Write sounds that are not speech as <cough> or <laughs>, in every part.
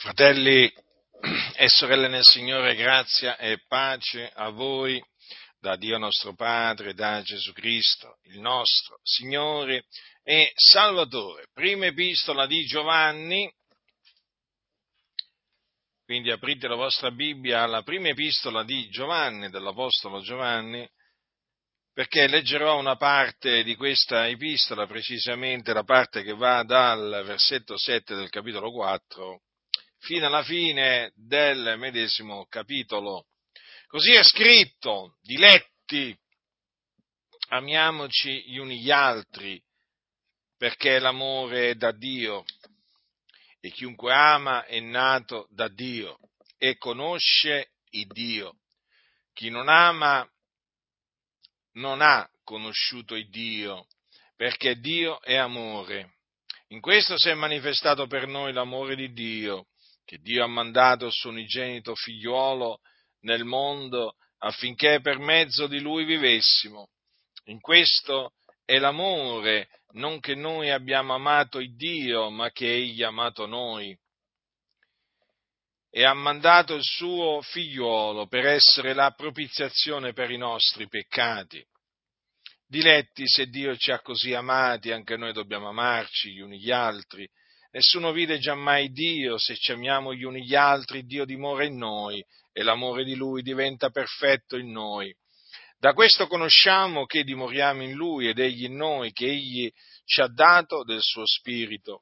Fratelli e sorelle nel Signore, grazia e pace a voi da Dio nostro Padre, da Gesù Cristo, il nostro Signore e Salvatore. Prima epistola di Giovanni, quindi aprite la vostra Bibbia alla prima epistola di Giovanni, dell'Apostolo Giovanni, perché leggerò una parte di questa epistola, precisamente la parte che va dal versetto 7 del capitolo 4 fino alla fine del medesimo capitolo. Così è scritto, diletti, amiamoci gli uni gli altri, perché l'amore è da Dio e chiunque ama è nato da Dio e conosce il Dio. Chi non ama non ha conosciuto il Dio, perché Dio è amore. In questo si è manifestato per noi l'amore di Dio, che Dio ha mandato il suo unigenito figliuolo nel mondo affinché per mezzo di lui vivessimo. In questo è l'amore, non che noi abbiamo amato il Dio, ma che Egli ha amato noi. E ha mandato il suo figliuolo per essere la propiziazione per i nostri peccati. Diletti, se Dio ci ha così amati, anche noi dobbiamo amarci gli uni gli altri Nessuno vide giammai Dio, se ci amiamo gli uni gli altri, Dio dimora in noi e l'amore di Lui diventa perfetto in noi. Da questo conosciamo che dimoriamo in Lui ed Egli in noi, che Egli ci ha dato del suo Spirito.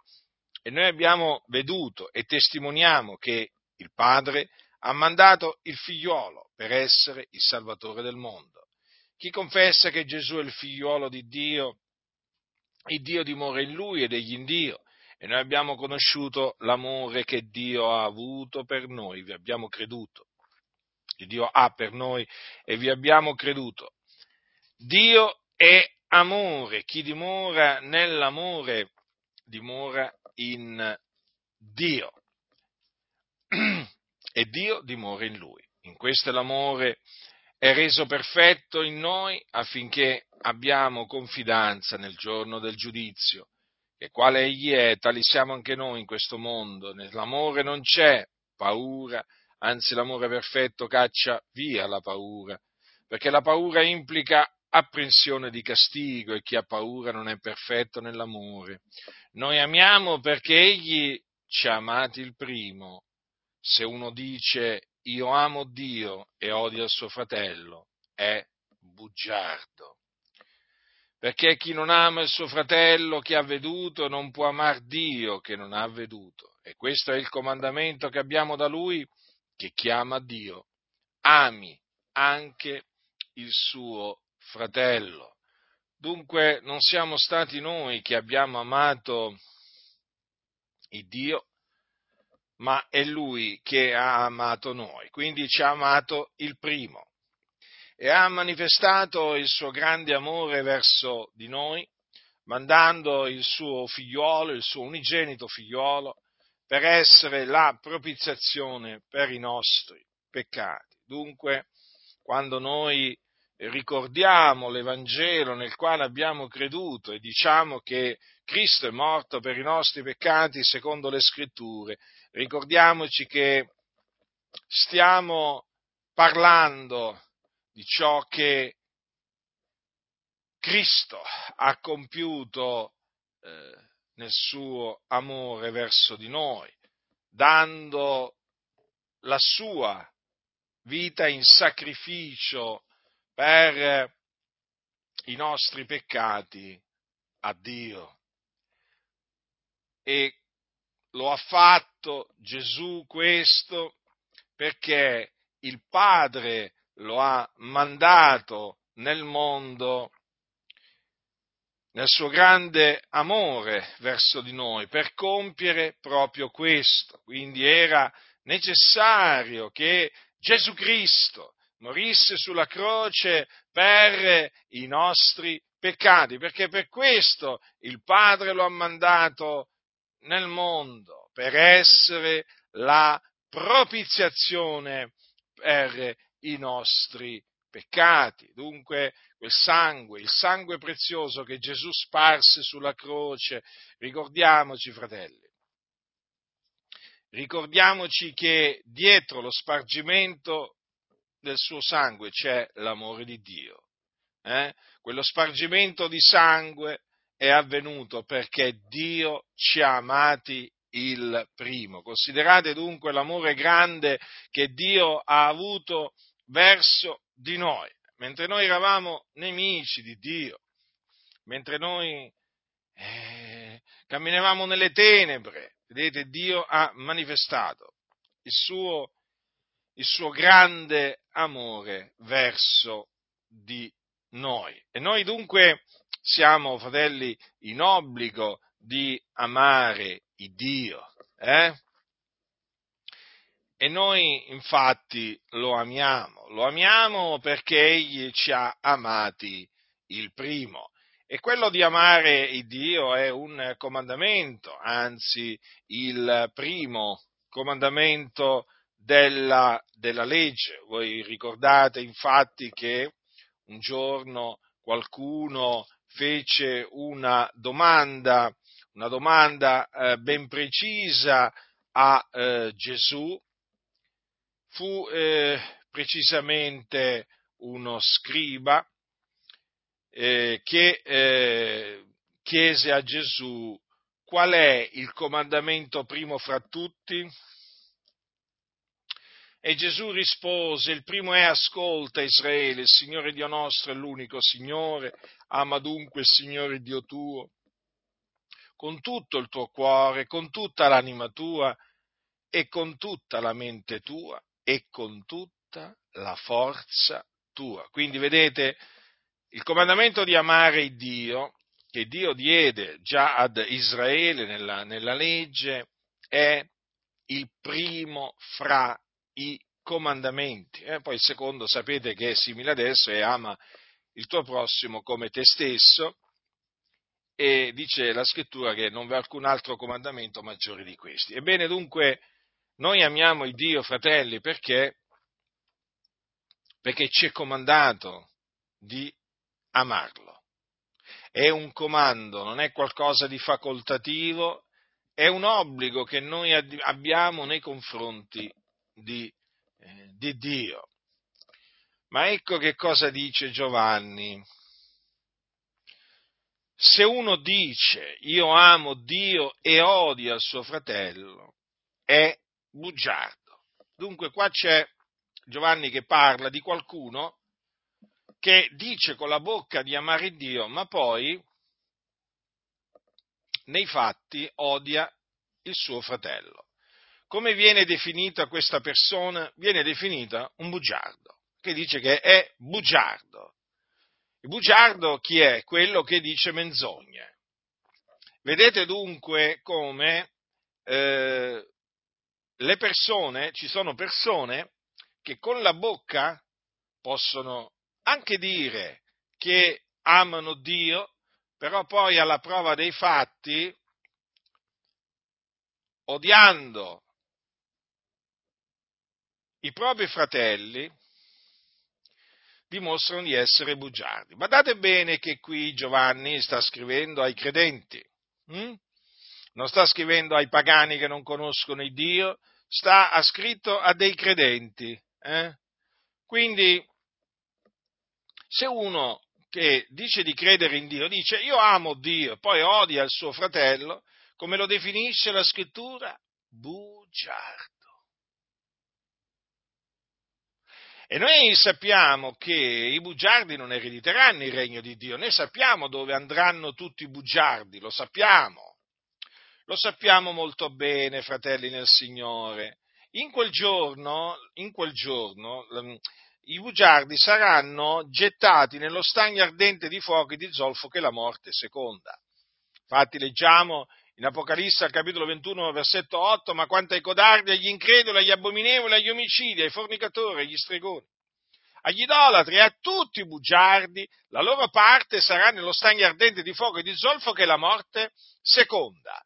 E noi abbiamo veduto e testimoniamo che il Padre ha mandato il figliuolo per essere il Salvatore del mondo. Chi confessa che Gesù è il figliuolo di Dio, il Dio dimora in lui ed egli in Dio e noi abbiamo conosciuto l'amore che Dio ha avuto per noi, vi abbiamo creduto, che Dio ha per noi e vi abbiamo creduto. Dio è amore, chi dimora nell'amore dimora in Dio <clears throat> e Dio dimora in lui. In questo l'amore è reso perfetto in noi affinché abbiamo confidenza nel giorno del giudizio che quale egli è, tali siamo anche noi in questo mondo. Nell'amore non c'è paura, anzi l'amore perfetto caccia via la paura, perché la paura implica apprensione di castigo e chi ha paura non è perfetto nell'amore. Noi amiamo perché egli ci ha amati il primo. Se uno dice io amo Dio e odia il suo fratello, è bugiardo perché chi non ama il suo fratello che ha veduto non può amare Dio che non ha veduto. E questo è il comandamento che abbiamo da Lui, che chiama Dio. Ami anche il suo fratello. Dunque non siamo stati noi che abbiamo amato il Dio, ma è Lui che ha amato noi. Quindi ci ha amato il primo e ha manifestato il suo grande amore verso di noi, mandando il suo figliuolo, il suo unigenito figliuolo, per essere la propiziazione per i nostri peccati. Dunque, quando noi ricordiamo l'Evangelo nel quale abbiamo creduto e diciamo che Cristo è morto per i nostri peccati secondo le scritture, ricordiamoci che stiamo parlando di ciò che Cristo ha compiuto eh, nel suo amore verso di noi, dando la sua vita in sacrificio per i nostri peccati a Dio. E lo ha fatto Gesù questo perché il Padre lo ha mandato nel mondo nel suo grande amore verso di noi per compiere proprio questo. Quindi era necessario che Gesù Cristo morisse sulla croce per i nostri peccati, perché per questo il Padre lo ha mandato nel mondo, per essere la propiziazione per i nostri peccati. Dunque quel sangue, il sangue prezioso che Gesù sparse sulla croce, ricordiamoci fratelli, ricordiamoci che dietro lo spargimento del suo sangue c'è l'amore di Dio. Eh? Quello spargimento di sangue è avvenuto perché Dio ci ha amati il primo. Considerate dunque l'amore grande che Dio ha avuto verso di noi, mentre noi eravamo nemici di Dio, mentre noi eh, camminavamo nelle tenebre, vedete, Dio ha manifestato il suo, il suo grande amore verso di noi. E noi dunque siamo, fratelli, in obbligo di amare il Dio. Eh? E noi infatti lo amiamo, lo amiamo perché Egli ci ha amati il primo. E quello di amare il Dio è un comandamento, anzi il primo comandamento della, della legge. Voi ricordate infatti che un giorno qualcuno fece una domanda, una domanda eh, ben precisa a eh, Gesù, fu eh, precisamente uno scriba eh, che eh, chiese a Gesù qual è il comandamento primo fra tutti? E Gesù rispose, il primo è ascolta Israele, il Signore Dio nostro è l'unico Signore, ama dunque il Signore Dio tuo, con tutto il tuo cuore, con tutta l'anima tua e con tutta la mente tua e con tutta la forza tua. Quindi vedete, il comandamento di amare Dio, che Dio diede già ad Israele nella, nella legge, è il primo fra i comandamenti. Eh? Poi il secondo sapete che è simile adesso e ama il tuo prossimo come te stesso e dice la scrittura che non v'è alcun altro comandamento maggiore di questi. Ebbene dunque noi amiamo il Dio, fratelli, perché, perché ci è comandato di amarlo. È un comando, non è qualcosa di facoltativo, è un obbligo che noi abbiamo nei confronti di, eh, di Dio. Ma ecco che cosa dice Giovanni. Se uno dice io amo Dio e odia il suo fratello, è bugiardo. Dunque qua c'è Giovanni che parla di qualcuno che dice con la bocca di amare Dio, ma poi nei fatti odia il suo fratello. Come viene definita questa persona? Viene definita un bugiardo, che dice che è bugiardo. Il bugiardo chi è? Quello che dice menzogne. Vedete dunque come eh, le persone, ci sono persone che con la bocca possono anche dire che amano Dio, però poi alla prova dei fatti, odiando i propri fratelli dimostrano di essere bugiardi. Guardate bene che qui Giovanni sta scrivendo ai credenti, hm? Non sta scrivendo ai pagani che non conoscono il Dio, sta ha scritto a dei credenti. Eh? Quindi, se uno che dice di credere in Dio dice io amo Dio, poi odia il suo fratello, come lo definisce la scrittura? Bugiardo. E noi sappiamo che i bugiardi non erediteranno il regno di Dio, noi sappiamo dove andranno tutti i bugiardi, lo sappiamo. Lo sappiamo molto bene, fratelli nel Signore. In quel giorno, in quel giorno ehm, i bugiardi saranno gettati nello stagno ardente di fuoco e di zolfo che la morte seconda. Infatti leggiamo in Apocalisse al capitolo 21, versetto 8, ma quanto ai codardi, agli increduli, agli abominevoli, agli omicidi, ai fornicatori, agli stregoni, agli idolatri e a tutti i bugiardi, la loro parte sarà nello stagno ardente di fuoco e di zolfo che la morte seconda.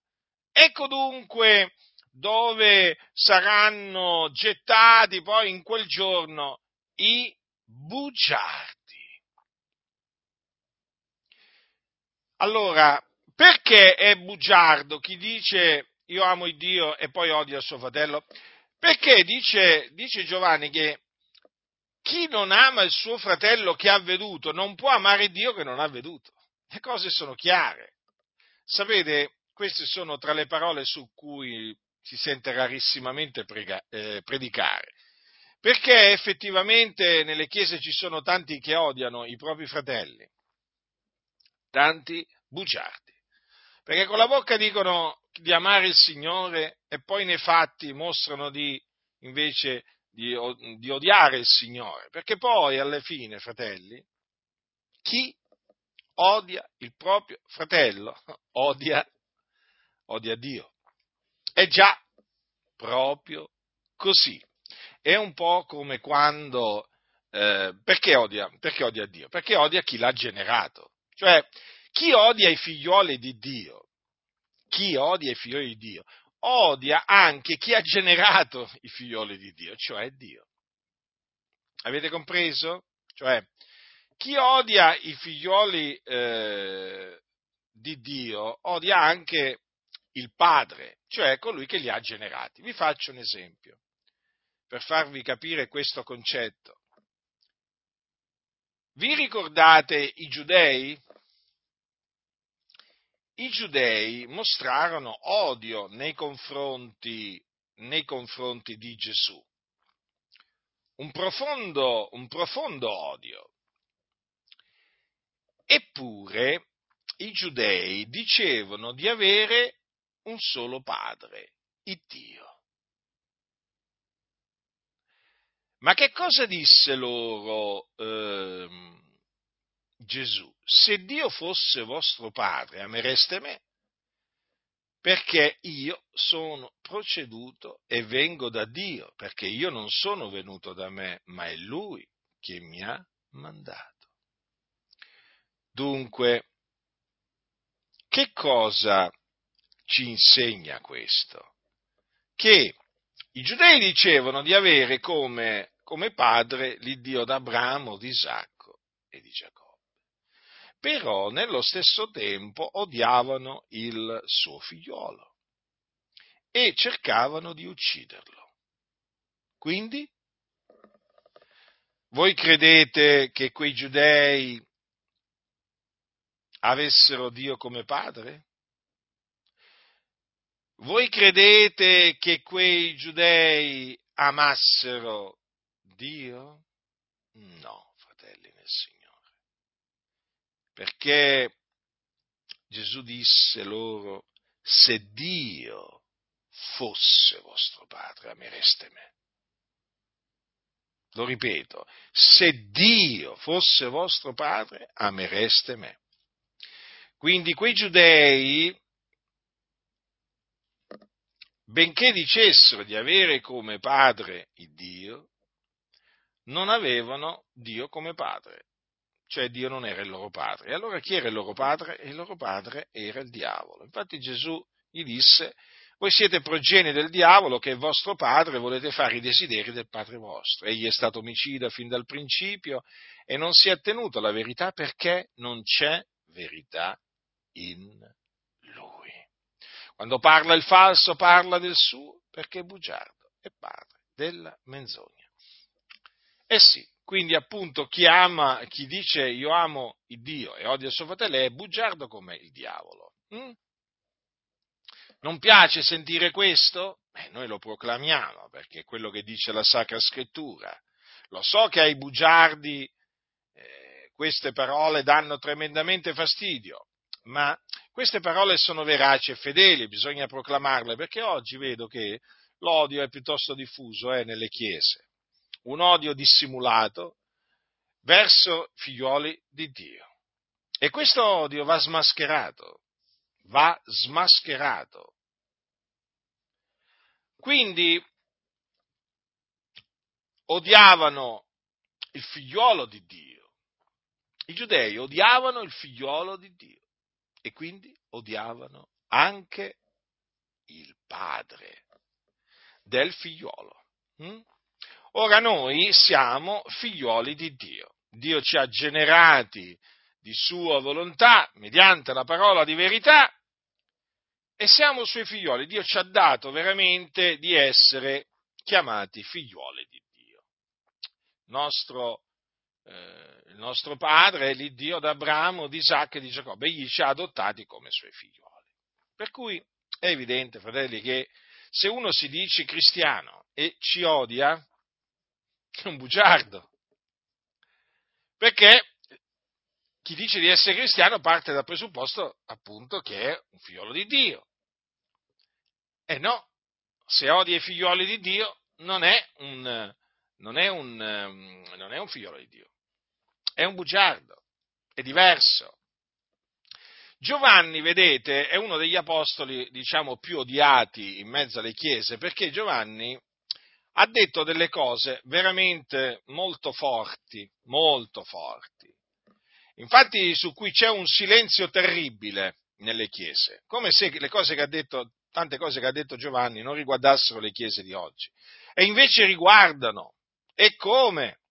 Ecco dunque dove saranno gettati poi in quel giorno i bugiardi. Allora, perché è bugiardo chi dice io amo il Dio e poi odia il suo fratello? Perché dice, dice Giovanni che chi non ama il suo fratello che ha veduto non può amare Dio che non ha veduto. Le cose sono chiare. Sapete, queste sono tra le parole su cui si sente rarissimamente prega, eh, predicare. Perché effettivamente nelle chiese ci sono tanti che odiano i propri fratelli, tanti bugiardi. Perché con la bocca dicono di amare il Signore e poi nei fatti mostrano di, invece di, di odiare il Signore. Perché poi alla fine, fratelli, chi odia il proprio fratello <laughs> odia, odia Dio. È già proprio così. È un po' come quando... Eh, perché, odia, perché odia Dio? Perché odia chi l'ha generato. Cioè, chi odia i figlioli di Dio, chi odia i figlioli di Dio, odia anche chi ha generato i figlioli di Dio, cioè Dio. Avete compreso? Cioè, chi odia i figlioli eh, di Dio odia anche il Padre, cioè colui che li ha generati. Vi faccio un esempio per farvi capire questo concetto. Vi ricordate i giudei? I giudei mostrarono odio nei confronti, nei confronti di Gesù, un profondo, un profondo odio. Eppure i giudei dicevano di avere un solo padre, il Dio. Ma che cosa disse loro eh, Gesù? Se Dio fosse vostro padre, amereste me, perché io sono proceduto e vengo da Dio, perché io non sono venuto da me, ma è Lui che mi ha mandato. Dunque, che cosa ci insegna questo? Che i giudei dicevano di avere come, come padre l'Iddio d'Abramo, di Isacco e di Giacobbe. Però nello stesso tempo odiavano il suo figliolo e cercavano di ucciderlo. Quindi, voi credete che quei giudei avessero Dio come padre? Voi credete che quei giudei amassero Dio? No, fratelli nel Signore. Perché Gesù disse loro, se Dio fosse vostro padre, amereste me. Lo ripeto, se Dio fosse vostro padre, amereste me. Quindi quei giudei benché dicessero di avere come padre il Dio, non avevano Dio come padre, cioè Dio non era il loro padre. E allora chi era il loro padre? il loro padre era il diavolo. Infatti Gesù gli disse, voi siete progenie del diavolo che è vostro padre, volete fare i desideri del padre vostro. Egli è stato omicida fin dal principio e non si è attenuto alla verità perché non c'è verità in quando parla il falso parla del suo perché è bugiardo è padre della menzogna. Eh sì, quindi appunto chi ama, chi dice io amo il Dio e odia il suo fratello è bugiardo come il diavolo. Hm? Non piace sentire questo? Beh, noi lo proclamiamo perché è quello che dice la Sacra Scrittura. Lo so che ai bugiardi eh, queste parole danno tremendamente fastidio, ma queste parole sono veraci e fedeli, bisogna proclamarle, perché oggi vedo che l'odio è piuttosto diffuso eh, nelle chiese, un odio dissimulato verso figlioli di Dio. E questo odio va smascherato, va smascherato. Quindi odiavano il figliolo di Dio. I giudei odiavano il figliolo di Dio e quindi odiavano anche il padre del figliolo. Mm? Ora noi siamo figlioli di Dio. Dio ci ha generati di sua volontà mediante la parola di verità e siamo suoi figlioli. Dio ci ha dato veramente di essere chiamati figlioli di Dio. Nostro, eh, il nostro padre l'Iddio d'Abramo, di Isacco e di Giacobbe, egli ci ha adottati come suoi figlioli. Per cui è evidente, fratelli, che se uno si dice cristiano e ci odia, è un bugiardo. Perché chi dice di essere cristiano parte dal presupposto appunto che è un figliolo di Dio. E no, se odia i figlioli di Dio non è un, non è un, non è un figliolo di Dio, è un bugiardo, è diverso. Giovanni, vedete, è uno degli apostoli, diciamo, più odiati in mezzo alle chiese, perché Giovanni ha detto delle cose veramente molto forti, molto forti. Infatti su cui c'è un silenzio terribile nelle chiese, come se le cose che ha detto, tante cose che ha detto Giovanni non riguardassero le chiese di oggi. E invece riguardano. E come?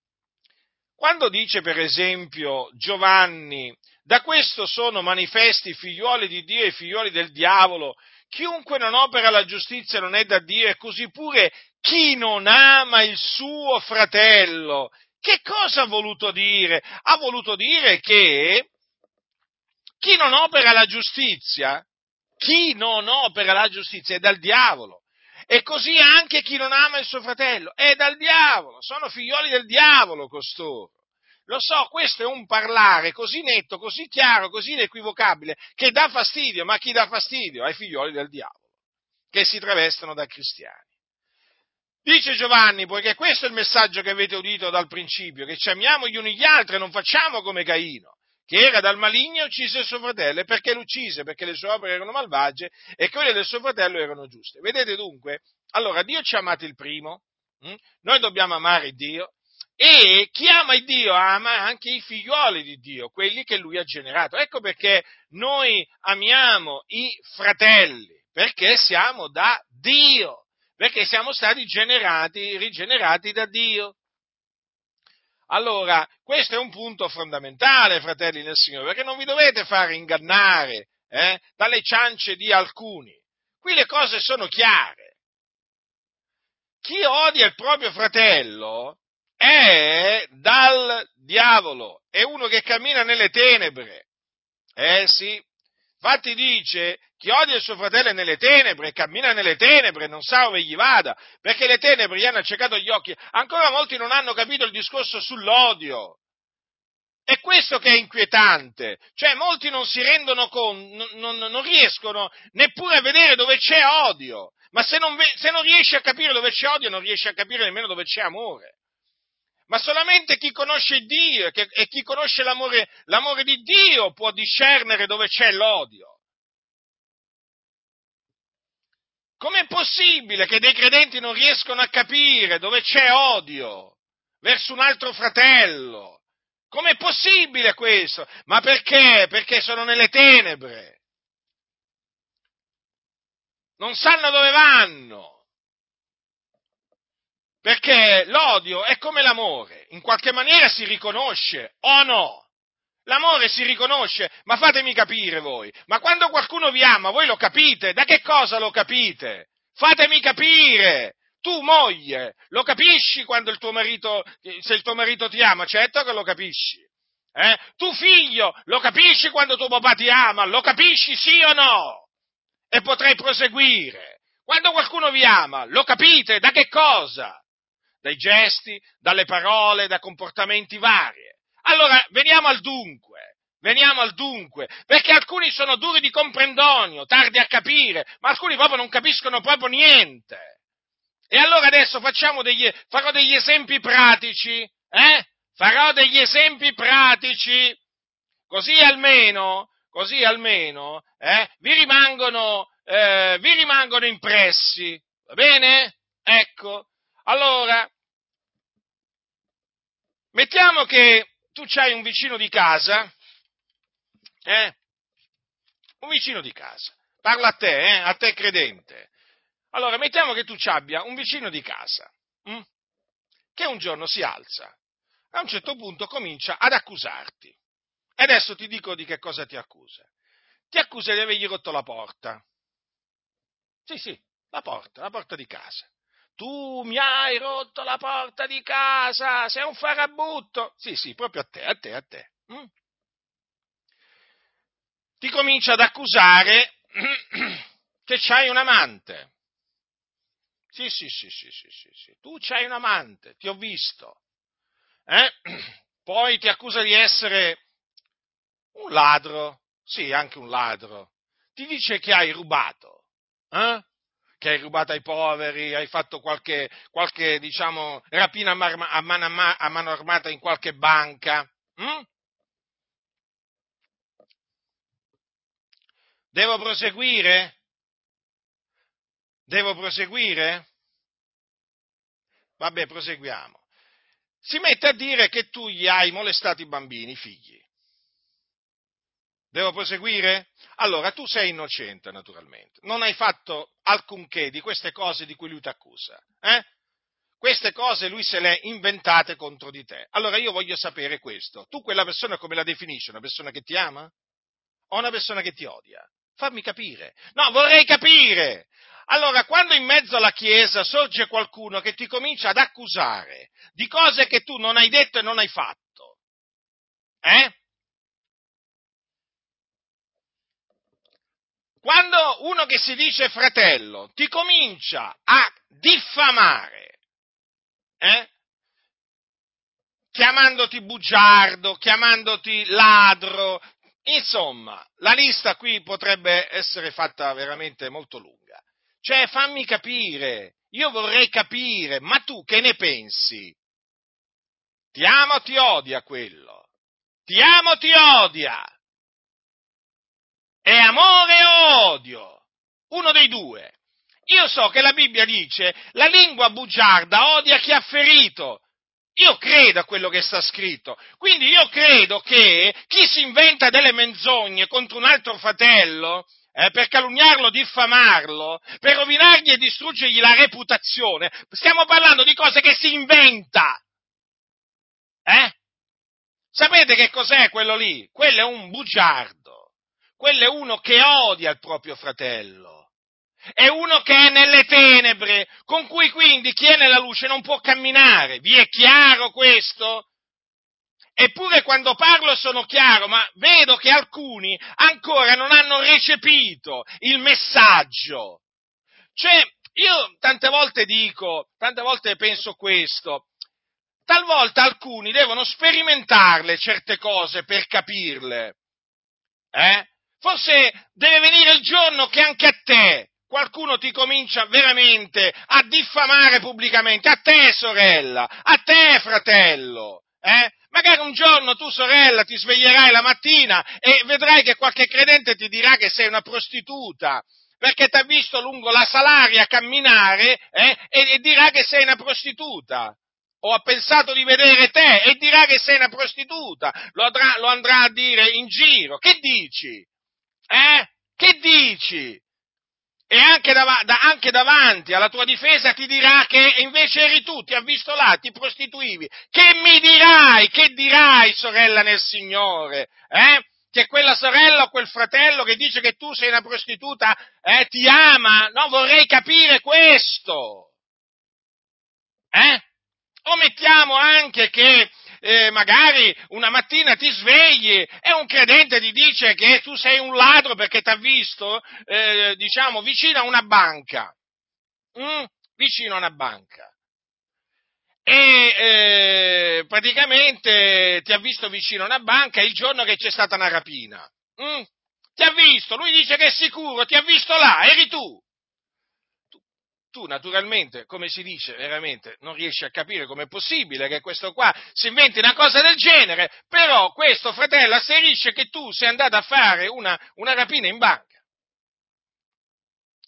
Quando dice per esempio Giovanni, da questo sono manifesti i figlioli di Dio e i figlioli del diavolo, chiunque non opera la giustizia non è da Dio e così pure chi non ama il suo fratello. Che cosa ha voluto dire? Ha voluto dire che chi non opera la giustizia, chi non opera la giustizia è dal diavolo. E così anche chi non ama il suo fratello è dal diavolo, sono figlioli del diavolo costoro. Lo so, questo è un parlare così netto, così chiaro, così inequivocabile, che dà fastidio, ma chi dà fastidio? Ai figlioli del diavolo, che si travestono da cristiani. Dice Giovanni, poiché questo è il messaggio che avete udito dal principio, che ci amiamo gli uni gli altri e non facciamo come Caino, che era dal maligno uccise suo fratello, e perché l'uccise? Perché le sue opere erano malvagie e quelle del suo fratello erano giuste. Vedete dunque, allora Dio ci ha amati il primo, hm? noi dobbiamo amare Dio, e chi ama Dio ama anche i figlioli di Dio, quelli che lui ha generato. Ecco perché noi amiamo i fratelli, perché siamo da Dio, perché siamo stati generati, rigenerati da Dio. Allora, questo è un punto fondamentale, fratelli nel Signore, perché non vi dovete fare ingannare eh, dalle ciance di alcuni. Qui le cose sono chiare. Chi odia il proprio fratello è dal diavolo, è uno che cammina nelle tenebre. Eh sì, infatti dice, chi odia il suo fratello è nelle tenebre cammina nelle tenebre, non sa dove gli vada, perché le tenebre gli hanno accecato gli occhi. Ancora molti non hanno capito il discorso sull'odio. È questo che è inquietante, cioè molti non si rendono conto, non, non, non riescono neppure a vedere dove c'è odio, ma se non, se non riesci a capire dove c'è odio non riesci a capire nemmeno dove c'è amore ma solamente chi conosce Dio e chi conosce l'amore, l'amore di Dio può discernere dove c'è l'odio. Com'è possibile che dei credenti non riescono a capire dove c'è odio verso un altro fratello? Com'è possibile questo? Ma perché? Perché sono nelle tenebre. Non sanno dove vanno. Perché l'odio è come l'amore, in qualche maniera si riconosce o no? L'amore si riconosce, ma fatemi capire voi, ma quando qualcuno vi ama, voi lo capite? Da che cosa lo capite? Fatemi capire! Tu moglie, lo capisci quando il tuo marito, se il tuo marito ti ama? Certo che lo capisci. Eh? Tu figlio, lo capisci quando tuo papà ti ama? Lo capisci sì o no? E potrei proseguire. Quando qualcuno vi ama, lo capite? Da che cosa? Dai gesti, dalle parole, da comportamenti vari. Allora, veniamo al dunque, veniamo al dunque, perché alcuni sono duri di comprendonio, tardi a capire, ma alcuni proprio non capiscono proprio niente. E allora adesso degli, farò degli esempi pratici, eh? Farò degli esempi pratici, così almeno, così almeno, eh? vi, rimangono, eh, vi rimangono impressi, va bene? Ecco, allora, mettiamo che tu hai un vicino di casa, eh? Un vicino di casa. Parla a te, eh? A te credente. Allora, mettiamo che tu abbia un vicino di casa, hm? che un giorno si alza, a un certo punto comincia ad accusarti. E adesso ti dico di che cosa ti accusa. Ti accusa di avergli rotto la porta. Sì, sì, la porta, la porta di casa. Tu mi hai rotto la porta di casa, sei un farabutto. Sì, sì, proprio a te, a te, a te. Mm? Ti comincia ad accusare <clears throat> che c'hai un amante. Sì, sì, sì, sì, sì, sì, sì. tu c'hai un amante, ti ho visto. Eh? <clears throat> Poi ti accusa di essere un ladro, sì, anche un ladro. Ti dice che hai rubato, eh? Che hai rubato ai poveri, hai fatto qualche, qualche diciamo, rapina a mano, a mano armata in qualche banca. Hm? Devo proseguire? Devo proseguire? Vabbè, proseguiamo. Si mette a dire che tu gli hai molestato i bambini, i figli. Devo proseguire? Allora, tu sei innocente, naturalmente. Non hai fatto alcunché di queste cose di cui lui ti accusa. Eh? Queste cose lui se le ha inventate contro di te. Allora io voglio sapere questo. Tu quella persona come la definisci? Una persona che ti ama? O una persona che ti odia? Fammi capire. No, vorrei capire. Allora, quando in mezzo alla Chiesa sorge qualcuno che ti comincia ad accusare di cose che tu non hai detto e non hai fatto, eh? Quando uno che si dice fratello ti comincia a diffamare, eh? chiamandoti bugiardo, chiamandoti ladro, insomma, la lista qui potrebbe essere fatta veramente molto lunga. Cioè, fammi capire, io vorrei capire, ma tu che ne pensi? Ti amo o ti odia quello? Ti amo o ti odia? È amore o odio? Uno dei due. Io so che la Bibbia dice la lingua bugiarda odia chi ha ferito. Io credo a quello che sta scritto. Quindi io credo che chi si inventa delle menzogne contro un altro fratello, eh, per calunniarlo, diffamarlo, per rovinargli e distruggergli la reputazione, stiamo parlando di cose che si inventa. Eh? Sapete che cos'è quello lì? Quello è un bugiardo quello è uno che odia il proprio fratello, è uno che è nelle tenebre, con cui quindi chi è nella luce non può camminare. Vi è chiaro questo? Eppure quando parlo sono chiaro, ma vedo che alcuni ancora non hanno recepito il messaggio. Cioè, io tante volte dico, tante volte penso questo, talvolta alcuni devono sperimentarle certe cose per capirle. Eh? Forse deve venire il giorno che anche a te qualcuno ti comincia veramente a diffamare pubblicamente, a te sorella, a te fratello, eh? Magari un giorno tu sorella ti sveglierai la mattina e vedrai che qualche credente ti dirà che sei una prostituta, perché ti ha visto lungo la salaria camminare eh, e, e, dirà che sei una prostituta. O ha pensato di vedere te e dirà che sei una prostituta, lo, andrà, lo andrà a dire in giro. Che dici? Eh? Che dici? E anche, dav- da- anche, davanti alla tua difesa ti dirà che invece eri tu, ti ha visto là, ti prostituivi. Che mi dirai? Che dirai, sorella nel Signore? Eh? Che quella sorella o quel fratello che dice che tu sei una prostituta eh, ti ama? No, vorrei capire questo. Eh? O mettiamo anche che eh, magari una mattina ti svegli e un credente ti dice che tu sei un ladro perché ti ha visto, eh, diciamo, vicino a una banca. Mm? Vicino a una banca. E eh, praticamente ti ha visto vicino a una banca il giorno che c'è stata una rapina. Mm? Ti ha visto, lui dice che è sicuro, ti ha visto là, eri tu tu naturalmente, come si dice veramente, non riesci a capire com'è possibile che questo qua si inventi una cosa del genere, però questo fratello asserisce che tu sei andato a fare una, una rapina in banca.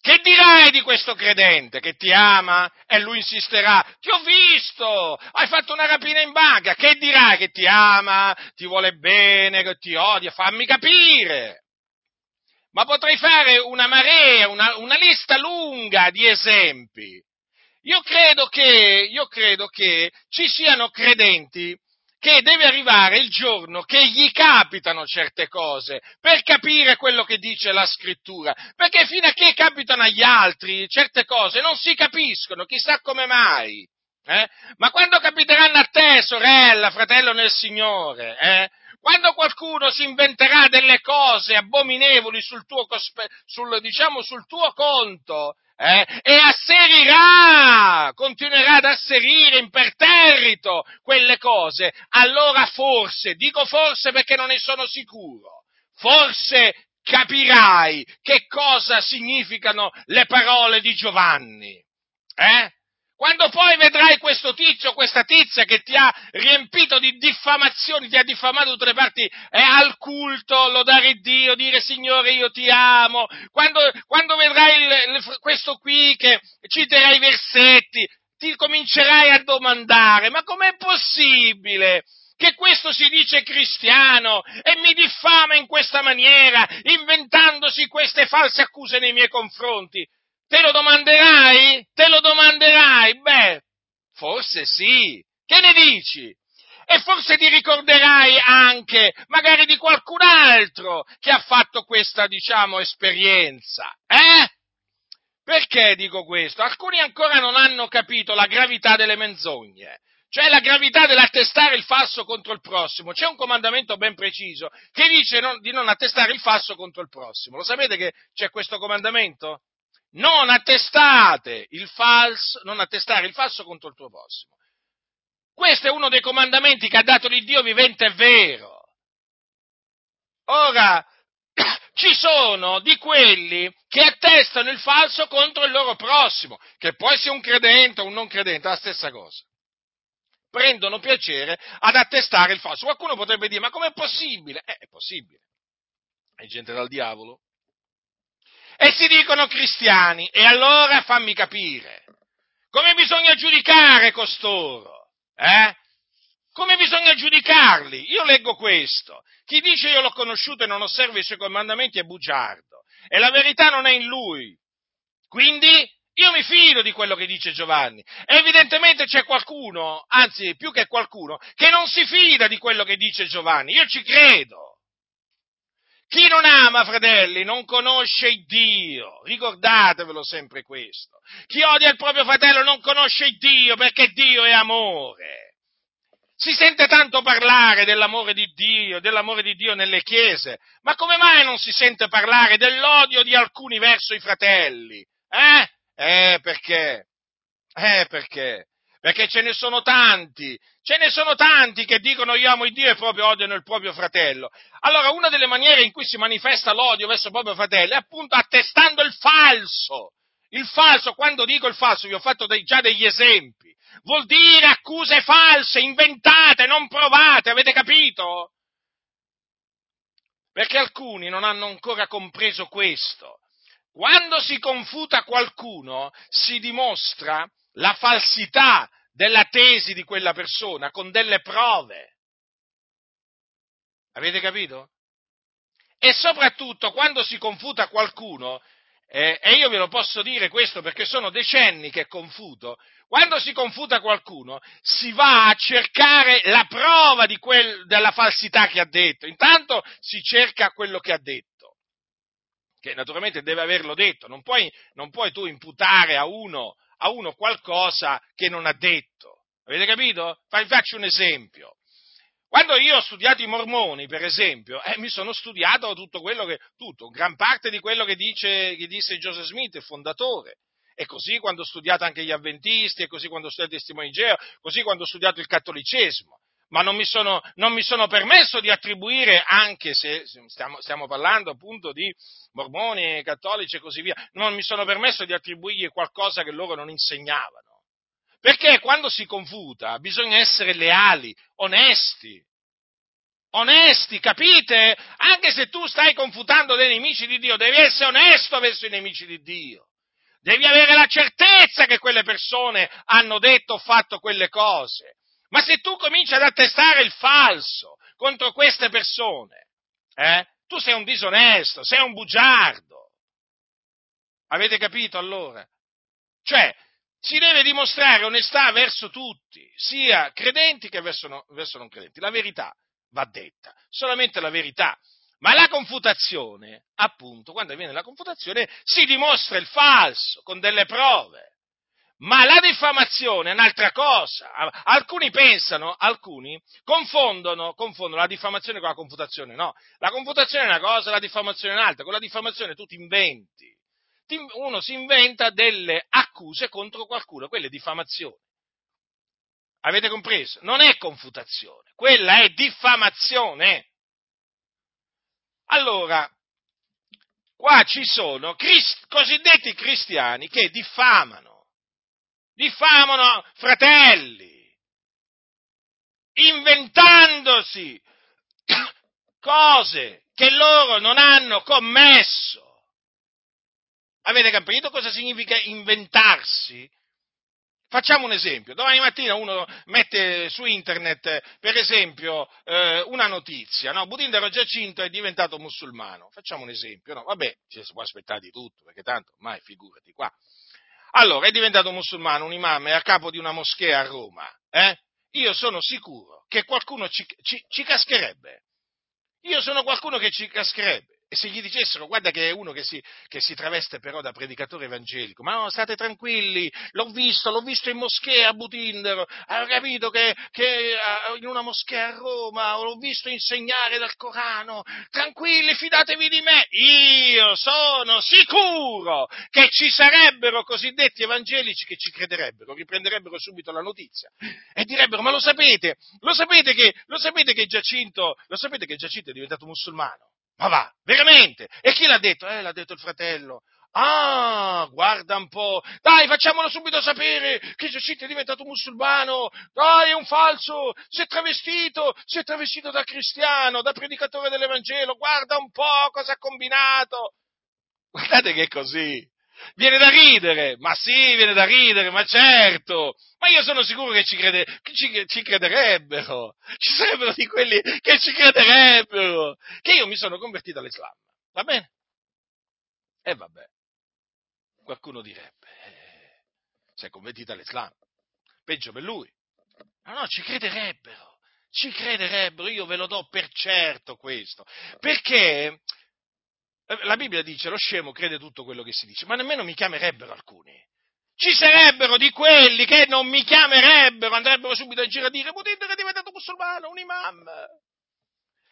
Che dirai di questo credente che ti ama e lui insisterà? Ti ho visto, hai fatto una rapina in banca. Che dirai che ti ama, ti vuole bene, che ti odia? Fammi capire ma potrei fare una marea, una, una lista lunga di esempi. Io credo, che, io credo che ci siano credenti che deve arrivare il giorno che gli capitano certe cose per capire quello che dice la scrittura, perché fino a che capitano agli altri certe cose non si capiscono, chissà come mai. Eh? Ma quando capiteranno a te, sorella, fratello nel Signore, eh? Quando qualcuno si inventerà delle cose abominevoli sul tuo, sul, diciamo, sul tuo conto, eh, e asserirà, continuerà ad asserire imperterrito quelle cose, allora forse, dico forse perché non ne sono sicuro, forse capirai che cosa significano le parole di Giovanni. Eh? Quando poi vedrai questo tizio, questa tizia che ti ha riempito di diffamazioni, ti ha diffamato da tutte le parti, è al culto, lodare Dio, dire Signore io ti amo, quando, quando vedrai il, il, questo qui che citerà i versetti, ti comincerai a domandare, ma com'è possibile? che questo si dice cristiano e mi diffama in questa maniera, inventandosi queste false accuse nei miei confronti. Te lo domanderai? Te lo domanderai? Beh, forse sì. Che ne dici? E forse ti ricorderai anche magari di qualcun altro che ha fatto questa, diciamo, esperienza. Eh? Perché dico questo? Alcuni ancora non hanno capito la gravità delle menzogne, cioè la gravità dell'attestare il falso contro il prossimo. C'è un comandamento ben preciso che dice non, di non attestare il falso contro il prossimo. Lo sapete che c'è questo comandamento? Non attestate il falso, non attestare il falso contro il tuo prossimo. Questo è uno dei comandamenti che ha dato l'Iddio vivente e vero. Ora, <clears throat> ci sono di quelli che attestano il falso contro il loro prossimo, che poi sia un credente o un non credente, è la stessa cosa. Prendono piacere ad attestare il falso. Qualcuno potrebbe dire, ma com'è possibile? Eh, è possibile. È gente dal diavolo e si dicono cristiani. E allora fammi capire, come bisogna giudicare costoro? Eh? Come bisogna giudicarli? Io leggo questo. Chi dice io l'ho conosciuto e non osserva i suoi comandamenti è bugiardo. E la verità non è in lui. Quindi io mi fido di quello che dice Giovanni. Evidentemente c'è qualcuno, anzi più che qualcuno, che non si fida di quello che dice Giovanni. Io ci credo. Chi non ama, fratelli, non conosce Dio. Ricordatevelo sempre questo. Chi odia il proprio fratello non conosce Dio perché Dio è amore. Si sente tanto parlare dell'amore di Dio, dell'amore di Dio nelle chiese, ma come mai non si sente parlare dell'odio di alcuni verso i fratelli? Eh? Eh, perché? Eh, perché? Perché ce ne sono tanti, ce ne sono tanti che dicono io amo il Dio e proprio odiano il proprio fratello. Allora una delle maniere in cui si manifesta l'odio verso il proprio fratello è appunto attestando il falso. Il falso, quando dico il falso, vi ho fatto dei, già degli esempi, vuol dire accuse false, inventate, non provate, avete capito? Perché alcuni non hanno ancora compreso questo. Quando si confuta qualcuno, si dimostra la falsità della tesi di quella persona con delle prove. Avete capito? E soprattutto quando si confuta qualcuno, eh, e io ve lo posso dire questo perché sono decenni che confuto, quando si confuta qualcuno si va a cercare la prova quel, della falsità che ha detto. Intanto si cerca quello che ha detto, che naturalmente deve averlo detto, non puoi, non puoi tu imputare a uno a uno qualcosa che non ha detto. Avete capito? Faccio un esempio. Quando io ho studiato i mormoni, per esempio, eh, mi sono studiato tutto quello che, tutto, gran parte di quello che, dice, che disse Joseph Smith, il fondatore. E così quando ho studiato anche gli avventisti, e così quando ho studiato i testimoni Geo, così quando ho studiato il cattolicesimo. Ma non mi sono, non mi sono permesso di attribuire, anche se stiamo, stiamo parlando appunto di mormoni, cattolici e così via, non mi sono permesso di attribuirgli qualcosa che loro non insegnavano. Perché quando si confuta bisogna essere leali, onesti. Onesti, capite? Anche se tu stai confutando dei nemici di Dio, devi essere onesto verso i nemici di Dio. Devi avere la certezza che quelle persone hanno detto o fatto quelle cose. Ma se tu cominci ad attestare il falso contro queste persone, eh, tu sei un disonesto, sei un bugiardo. Avete capito allora? Cioè, si deve dimostrare onestà verso tutti, sia credenti che verso, verso non credenti. La verità va detta, solamente la verità. Ma la confutazione, appunto, quando avviene la confutazione, si dimostra il falso con delle prove. Ma la diffamazione è un'altra cosa. Alcuni pensano, alcuni confondono, confondono, la diffamazione con la confutazione. No, la confutazione è una cosa, la diffamazione è un'altra. Con la diffamazione tu ti inventi. Uno si inventa delle accuse contro qualcuno, quelle diffamazioni. Avete compreso? Non è confutazione, quella è diffamazione. Allora, qua ci sono crist- cosiddetti cristiani che diffamano, diffamano fratelli, inventandosi <coughs> cose che loro non hanno commesso. Avete capito cosa significa inventarsi? Facciamo un esempio. Domani mattina uno mette su internet, per esempio, eh, una notizia, no? Budindero Giacinto è diventato musulmano. Facciamo un esempio, no? Vabbè, ci si può aspettare di tutto, perché tanto ormai figurati qua. Allora, è diventato musulmano, un imam, è a capo di una moschea a Roma, eh? Io sono sicuro che qualcuno ci, ci, ci cascherebbe. Io sono qualcuno che ci cascherebbe. E se gli dicessero, guarda che è uno che si, che si traveste però da predicatore evangelico, ma no, state tranquilli, l'ho visto, l'ho visto in moschea a Butindero, ho capito che, che in una moschea a Roma, l'ho visto insegnare dal Corano, tranquilli, fidatevi di me, io sono sicuro che ci sarebbero cosiddetti evangelici che ci crederebbero, riprenderebbero subito la notizia e direbbero, ma lo sapete, lo sapete che, lo sapete che Giacinto, lo sapete che Giacinto è diventato musulmano? Ma va, veramente? E chi l'ha detto? Eh, l'ha detto il fratello. Ah, guarda un po', dai, facciamolo subito sapere che Giacinto è diventato musulmano, dai, è un falso, si è travestito, si è travestito da cristiano, da predicatore dell'Evangelo, guarda un po' cosa ha combinato. Guardate che è così, Viene da ridere, ma sì, viene da ridere, ma certo, ma io sono sicuro che ci, crede, che ci, ci crederebbero, ci sarebbero di quelli che ci crederebbero, che io mi sono convertito all'Islam, va bene? E vabbè, qualcuno direbbe, eh, si è convertito all'Islam, peggio per lui, ma no, ci crederebbero, ci crederebbero, io ve lo do per certo questo, perché la Bibbia dice lo scemo crede tutto quello che si dice, ma nemmeno mi chiamerebbero alcuni. Ci sarebbero di quelli che non mi chiamerebbero, andrebbero subito in giro a dire, che è diventato musulmano, un imam.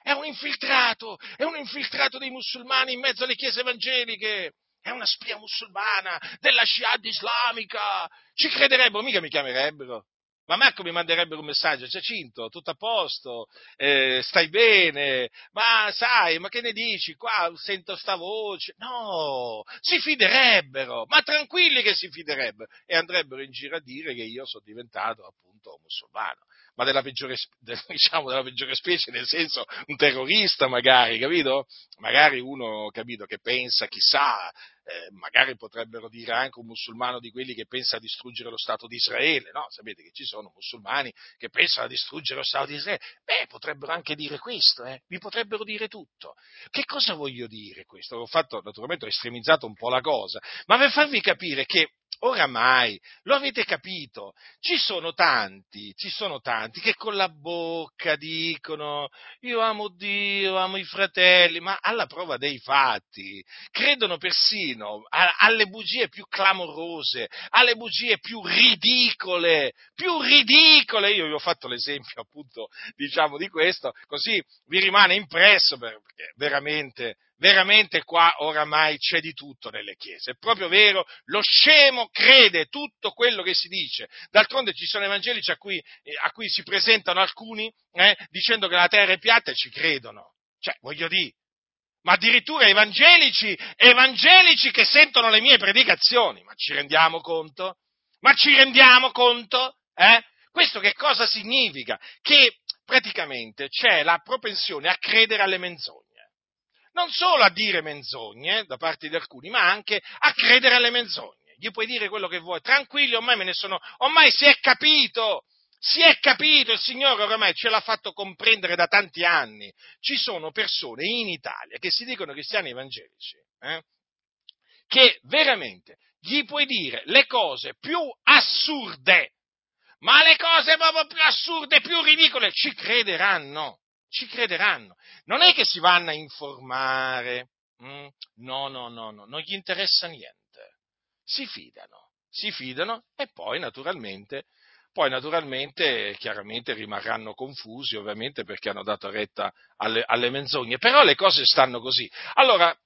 È un infiltrato, è un infiltrato dei musulmani in mezzo alle chiese evangeliche. È una spia musulmana della Shihad islamica. Ci crederebbero, mica mi chiamerebbero. Ma Marco mi manderebbe un messaggio, Giacinto, tutto a posto, eh, stai bene, ma sai, ma che ne dici? Qua sento sta voce. No, si fiderebbero, ma tranquilli che si fiderebbero e andrebbero in giro a dire che io sono diventato appunto musulmano ma della peggiore, <laughs> diciamo, della peggiore specie, nel senso un terrorista magari, capito? Magari uno, capito, che pensa, chissà, eh, magari potrebbero dire anche un musulmano di quelli che pensa a distruggere lo Stato di Israele, no? Sapete che ci sono musulmani che pensano a distruggere lo Stato di Israele? Beh, potrebbero anche dire questo, eh? Vi potrebbero dire tutto. Che cosa voglio dire questo? Ho fatto, naturalmente, ho estremizzato un po' la cosa, ma per farvi capire che Oramai, lo avete capito, ci sono tanti, ci sono tanti che con la bocca dicono io amo Dio, amo i fratelli, ma alla prova dei fatti credono persino alle bugie più clamorose, alle bugie più ridicole, più ridicole. Io vi ho fatto l'esempio appunto, diciamo, di questo, così vi rimane impresso perché veramente veramente qua oramai c'è di tutto nelle chiese. È proprio vero, lo scemo crede tutto quello che si dice. D'altronde ci sono evangelici a cui, eh, a cui si presentano alcuni eh, dicendo che la terra è piatta e ci credono. Cioè, voglio dire, ma addirittura evangelici, evangelici che sentono le mie predicazioni. Ma ci rendiamo conto? Ma ci rendiamo conto? Eh? Questo che cosa significa? Che praticamente c'è la propensione a credere alle menzogne non solo a dire menzogne da parte di alcuni, ma anche a credere alle menzogne. Gli puoi dire quello che vuoi, tranquilli, ormai me ne sono, ormai si è capito, si è capito, il Signore ormai ce l'ha fatto comprendere da tanti anni. Ci sono persone in Italia che si dicono cristiani evangelici, eh, che veramente gli puoi dire le cose più assurde, ma le cose proprio più assurde, più ridicole, ci crederanno, ci crederanno. Non è che si vanno a informare, mm? no, no, no, no, non gli interessa niente, si fidano, si fidano e poi naturalmente poi naturalmente, chiaramente rimarranno confusi, ovviamente, perché hanno dato retta alle, alle menzogne, però le cose stanno così. Allora,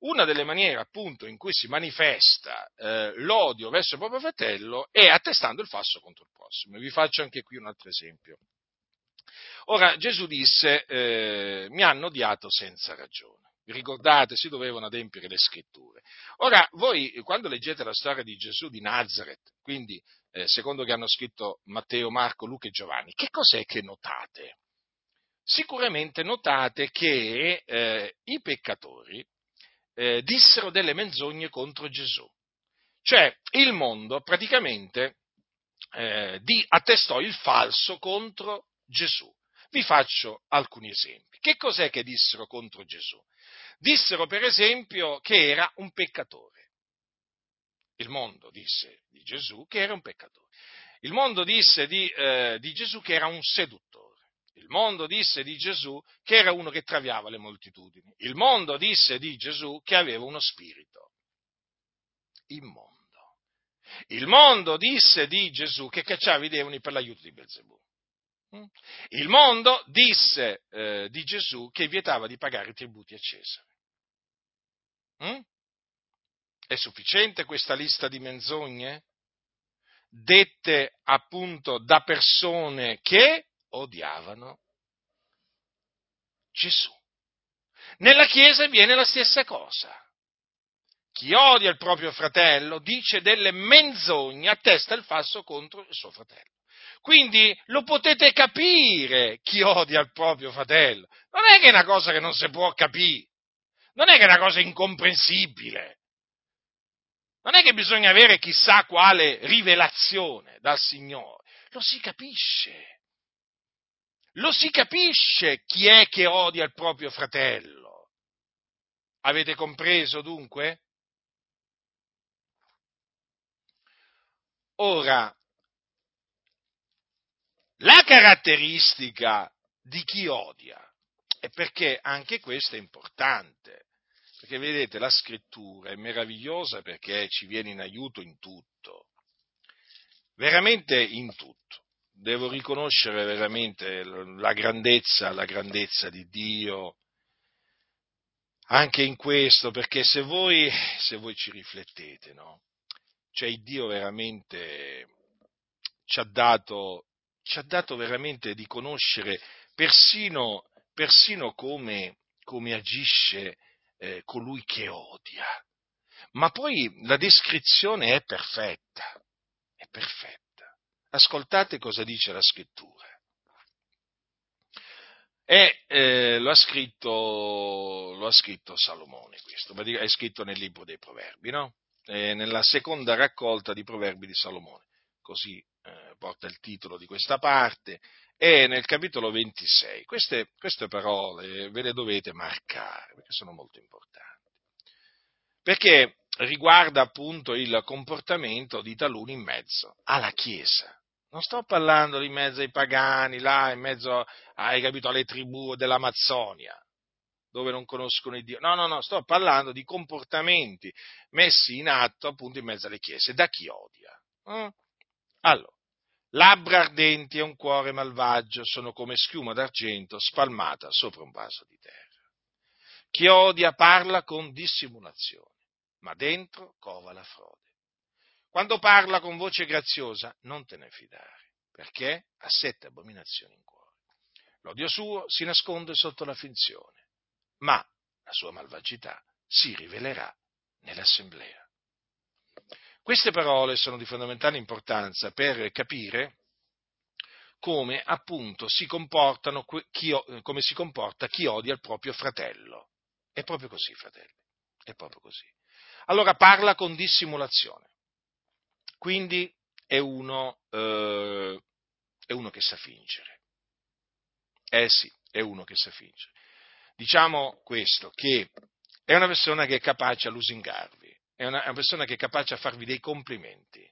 una delle maniere appunto in cui si manifesta eh, l'odio verso il proprio fratello è attestando il falso contro il prossimo. Vi faccio anche qui un altro esempio. Ora Gesù disse, eh, mi hanno odiato senza ragione. Ricordate, si dovevano adempiere le scritture. Ora, voi quando leggete la storia di Gesù di Nazareth, quindi eh, secondo che hanno scritto Matteo, Marco, Luca e Giovanni, che cos'è che notate? Sicuramente notate che eh, i peccatori eh, dissero delle menzogne contro Gesù. Cioè il mondo praticamente eh, di, attestò il falso contro Gesù. Vi faccio alcuni esempi. Che cos'è che dissero contro Gesù? Dissero per esempio che era un peccatore. Il mondo disse di Gesù che era un peccatore. Il mondo disse di, eh, di Gesù che era un seduttore. Il mondo disse di Gesù che era uno che traviava le moltitudini. Il mondo disse di Gesù che aveva uno spirito immondo. Il mondo disse di Gesù che cacciava i demoni per l'aiuto di Belzebù. Il mondo disse eh, di Gesù che vietava di pagare i tributi a Cesare. Mm? È sufficiente questa lista di menzogne? Dette appunto da persone che odiavano Gesù. Nella Chiesa viene la stessa cosa. Chi odia il proprio fratello dice delle menzogne, attesta il falso contro il suo fratello. Quindi lo potete capire chi odia il proprio fratello. Non è che è una cosa che non si può capire, non è che è una cosa incomprensibile. Non è che bisogna avere chissà quale rivelazione dal Signore, lo si capisce. Lo si capisce chi è che odia il proprio fratello. Avete compreso dunque? Ora, la caratteristica di chi odia è perché anche questo è importante. Perché vedete, la scrittura è meravigliosa perché ci viene in aiuto in tutto, veramente in tutto. Devo riconoscere veramente la grandezza, la grandezza di Dio anche in questo, perché se voi, se voi ci riflettete, no? Cioè Dio veramente ci ha dato, ci ha dato veramente di conoscere persino, persino come, come agisce eh, colui che odia. Ma poi la descrizione è perfetta, è perfetta. Ascoltate cosa dice la scrittura. E eh, lo, ha scritto, lo, ha scritto, Salomone questo, è scritto nel libro dei proverbi, no? eh, nella seconda raccolta di proverbi di Salomone, così eh, porta il titolo di questa parte, e nel capitolo 26. Queste, queste parole ve le dovete marcare perché sono molto importanti. Perché riguarda appunto il comportamento di taluni in mezzo alla Chiesa. Non sto parlando in mezzo ai pagani, là, in mezzo hai capito, alle tribù dell'Amazzonia, dove non conoscono il Dio. No, no, no, sto parlando di comportamenti messi in atto appunto in mezzo alle chiese, da chi odia. Eh? Allora, Labbra ardenti e un cuore malvagio sono come schiuma d'argento spalmata sopra un vaso di terra. Chi odia parla con dissimulazione, ma dentro cova la frode. Quando parla con voce graziosa, non te ne fidare, perché ha sette abominazioni in cuore. L'odio suo si nasconde sotto la finzione, ma la sua malvagità si rivelerà nell'assemblea. Queste parole sono di fondamentale importanza per capire come appunto si chi, come si comporta chi odia il proprio fratello. È proprio così, fratelli, è proprio così. Allora parla con dissimulazione, quindi è uno, eh, è uno che sa fingere. Eh sì, è uno che sa fingere. Diciamo questo, che è una persona che è capace a lusingarvi è una, è una persona che è capace a farvi dei complimenti,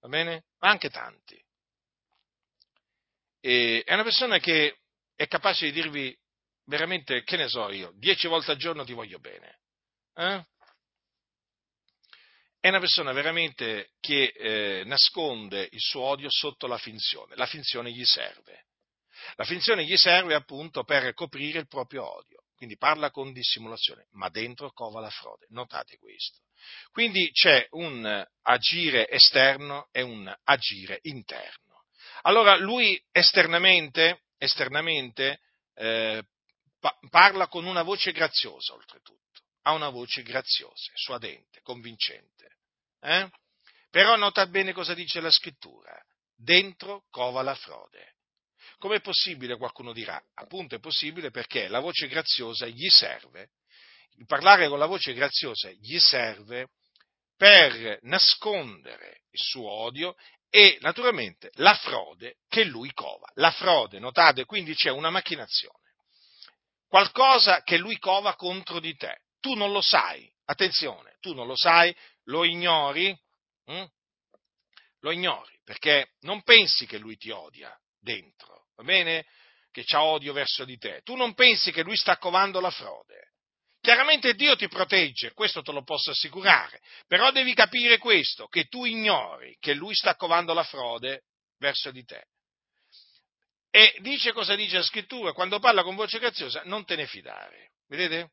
va bene? Ma anche tanti. E è una persona che è capace di dirvi veramente, che ne so io, dieci volte al giorno ti voglio bene. Eh? È una persona veramente che eh, nasconde il suo odio sotto la finzione. La finzione gli serve. La finzione gli serve appunto per coprire il proprio odio. Quindi parla con dissimulazione, ma dentro cova la frode. Notate questo. Quindi c'è un agire esterno e un agire interno. Allora lui esternamente, esternamente eh, pa- parla con una voce graziosa, oltretutto, ha una voce graziosa, suadente, convincente. Eh? Però nota bene cosa dice la scrittura. Dentro cova la frode. Com'è possibile, qualcuno dirà? Appunto è possibile perché la voce graziosa gli serve, il parlare con la voce graziosa gli serve per nascondere il suo odio e naturalmente la frode che lui cova. La frode, notate, quindi c'è una macchinazione, qualcosa che lui cova contro di te. Tu non lo sai, attenzione, tu non lo sai, lo ignori, hm? lo ignori perché non pensi che lui ti odia dentro, va bene? Che c'ha odio verso di te. Tu non pensi che lui sta covando la frode. Chiaramente Dio ti protegge, questo te lo posso assicurare, però devi capire questo, che tu ignori che lui sta covando la frode verso di te. E dice cosa dice la scrittura, quando parla con voce graziosa, non te ne fidare. Vedete?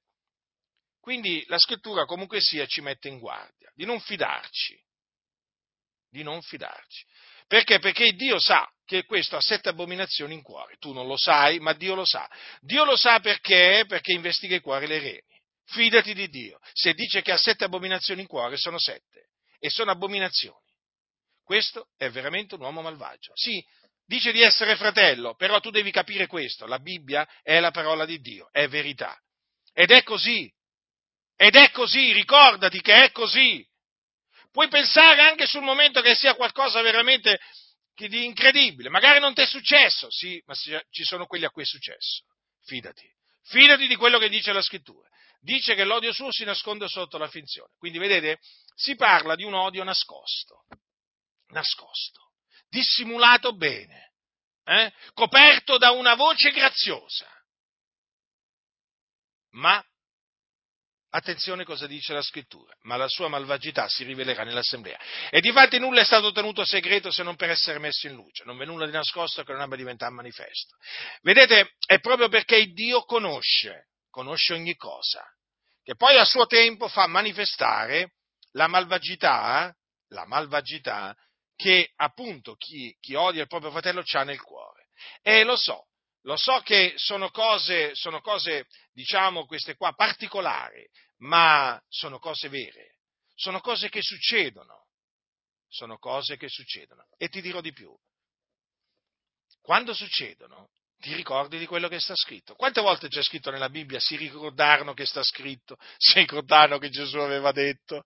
Quindi la scrittura comunque sia ci mette in guardia di non fidarci, di non fidarci. Perché? Perché Dio sa che questo ha sette abominazioni in cuore. Tu non lo sai, ma Dio lo sa. Dio lo sa perché? Perché investiga i cuori e le reni. Fidati di Dio. Se dice che ha sette abominazioni in cuore, sono sette. E sono abominazioni. Questo è veramente un uomo malvagio. Sì, dice di essere fratello, però tu devi capire questo. La Bibbia è la parola di Dio, è verità. Ed è così. Ed è così, ricordati che è così. Puoi pensare anche sul momento che sia qualcosa veramente di incredibile. Magari non ti è successo, sì, ma ci sono quelli a cui è successo. Fidati. Fidati di quello che dice la scrittura dice che l'odio suo si nasconde sotto la finzione. Quindi vedete, si parla di un odio nascosto, nascosto, dissimulato bene, eh? coperto da una voce graziosa. Ma Attenzione cosa dice la scrittura, ma la sua malvagità si rivelerà nell'assemblea. E difatti nulla è stato tenuto segreto se non per essere messo in luce, non v'è nulla di nascosto che non abbia diventato manifesto. Vedete, è proprio perché Dio conosce conosce ogni cosa, che poi a suo tempo fa manifestare la malvagità, la malvagità che appunto chi, chi odia il proprio fratello ha nel cuore. E lo so, lo so che sono cose, sono cose, diciamo, queste qua particolari, ma sono cose vere, sono cose che succedono, sono cose che succedono. E ti dirò di più, quando succedono, ti ricordi di quello che sta scritto. Quante volte c'è scritto nella Bibbia si ricordarono che sta scritto, <laughs> si ricordarono che Gesù aveva detto?